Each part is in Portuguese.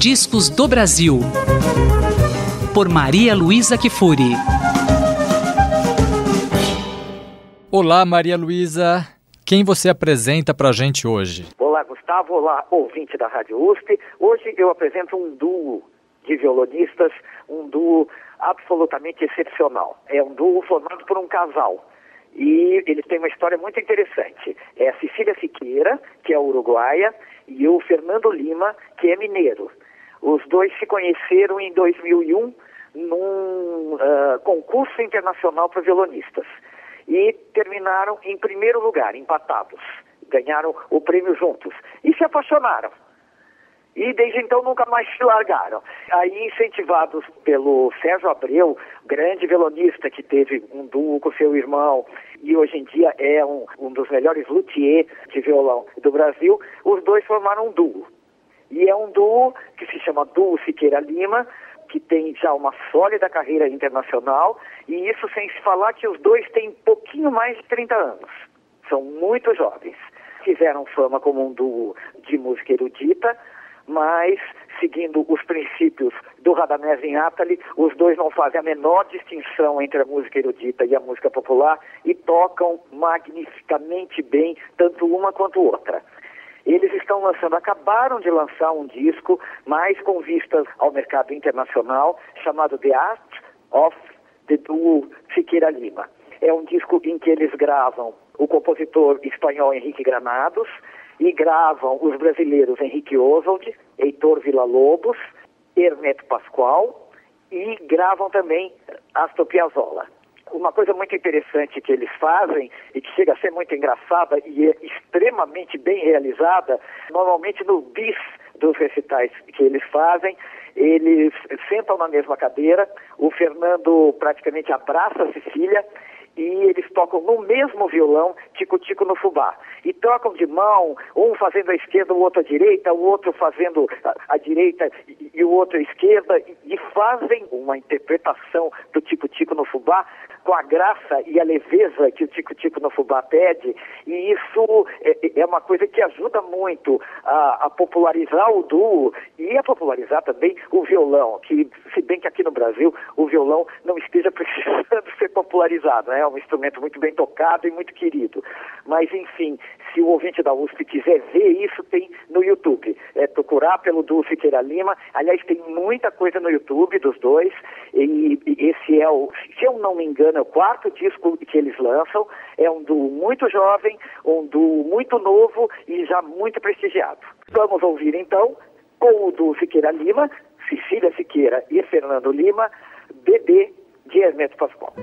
Discos do Brasil. Por Maria Luísa Kifuri. Olá, Maria Luísa. Quem você apresenta pra gente hoje? Olá, Gustavo. Olá, ouvinte da Rádio USP. Hoje eu apresento um duo de violonistas, um duo absolutamente excepcional. É um duo formado por um casal. E eles têm uma história muito interessante. É a Cecília Siqueira, que é uruguaia, e o Fernando Lima, que é mineiro. Os dois se conheceram em 2001 num uh, concurso internacional para violonistas e terminaram em primeiro lugar, empatados. Ganharam o prêmio juntos e se apaixonaram. E desde então nunca mais se largaram. Aí, incentivados pelo Sérgio Abreu, grande violonista que teve um duo com seu irmão e hoje em dia é um, um dos melhores luthier de violão do Brasil, os dois formaram um duo. E é um duo que se chama Duo Siqueira Lima, que tem já uma sólida carreira internacional, e isso sem se falar que os dois têm pouquinho mais de 30 anos. São muito jovens. Fizeram fama como um duo de música erudita, mas seguindo os princípios do Radamés Atali, os dois não fazem a menor distinção entre a música erudita e a música popular e tocam magnificamente bem tanto uma quanto outra. Eles estão lançando, acabaram de lançar um disco mais com vistas ao mercado internacional, chamado The Art of the Duo Siqueira Lima. É um disco em que eles gravam o compositor espanhol Henrique Granados e gravam os brasileiros Henrique Oswald, Heitor Villa-Lobos, Hermeto Pascoal e gravam também Astor Piazzolla uma coisa muito interessante que eles fazem e que chega a ser muito engraçada e é extremamente bem realizada, normalmente no bis dos recitais que eles fazem, eles sentam na mesma cadeira, o Fernando praticamente abraça a Cecília e eles tocam no mesmo violão tico-tico no fubá. E trocam de mão, um fazendo a esquerda, o outro a direita, o outro fazendo a, a direita e, e, o outro a esquerda, e, e fazem uma interpretação do tico-tico no fubá com a graça e a leveza que o tico-tico no fubá pede, e isso é, é uma coisa que ajuda muito a, a, popularizar o duo e a popularizar também o violão, que se bem que aqui no Brasil o violão não popularizado, né? é um instrumento muito bem tocado e muito querido. Mas, enfim, se o ouvinte da USP quiser ver isso, tem no YouTube. É procurar pelo duo Siqueira Lima. Aliás, tem muita coisa no YouTube dos dois. E, e esse é o, se eu não me engano, é o quarto disco que eles lançam. É um duo muito jovem, um duo muito novo e já muito prestigiado. Vamos ouvir então com o duo Siqueira Lima, Cecília Siqueira e Fernando Lima, Bebê de Hermeto Pascoal.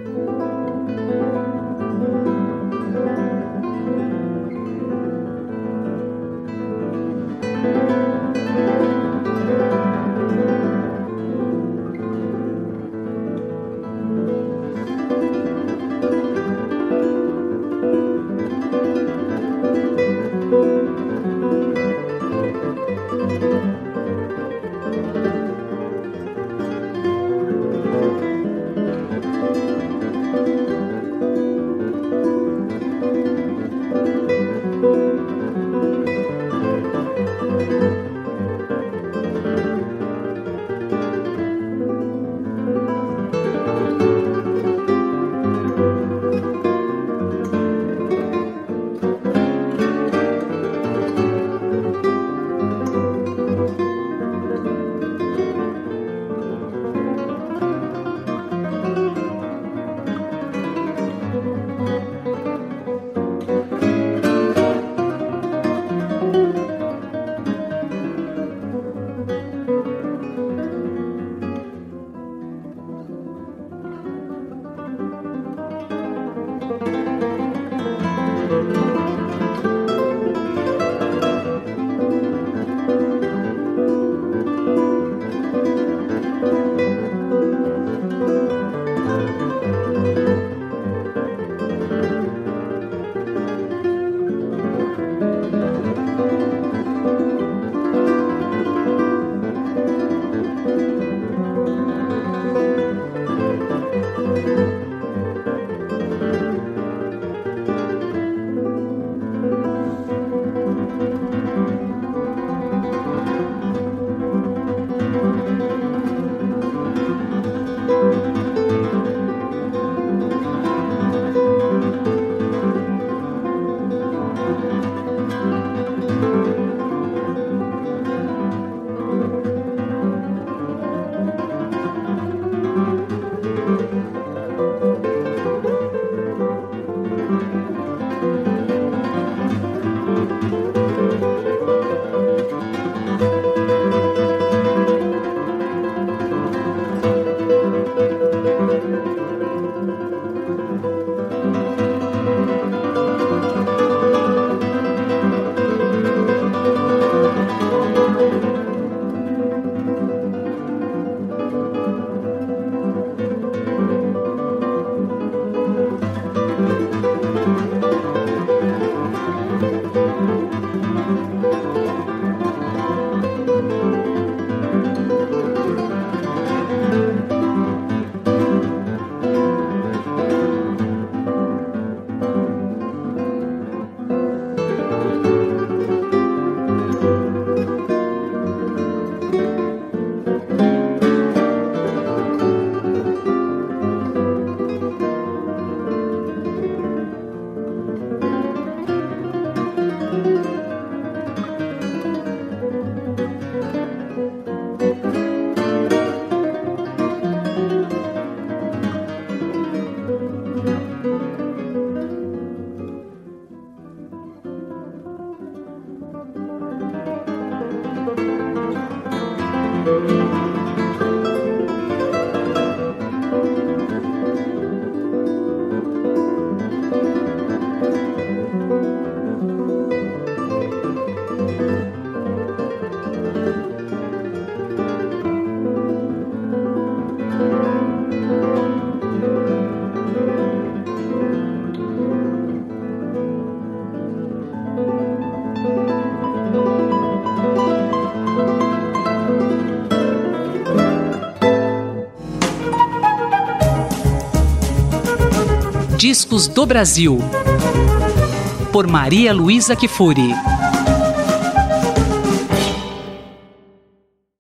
Discos do Brasil. Por Maria Luísa Kifuri.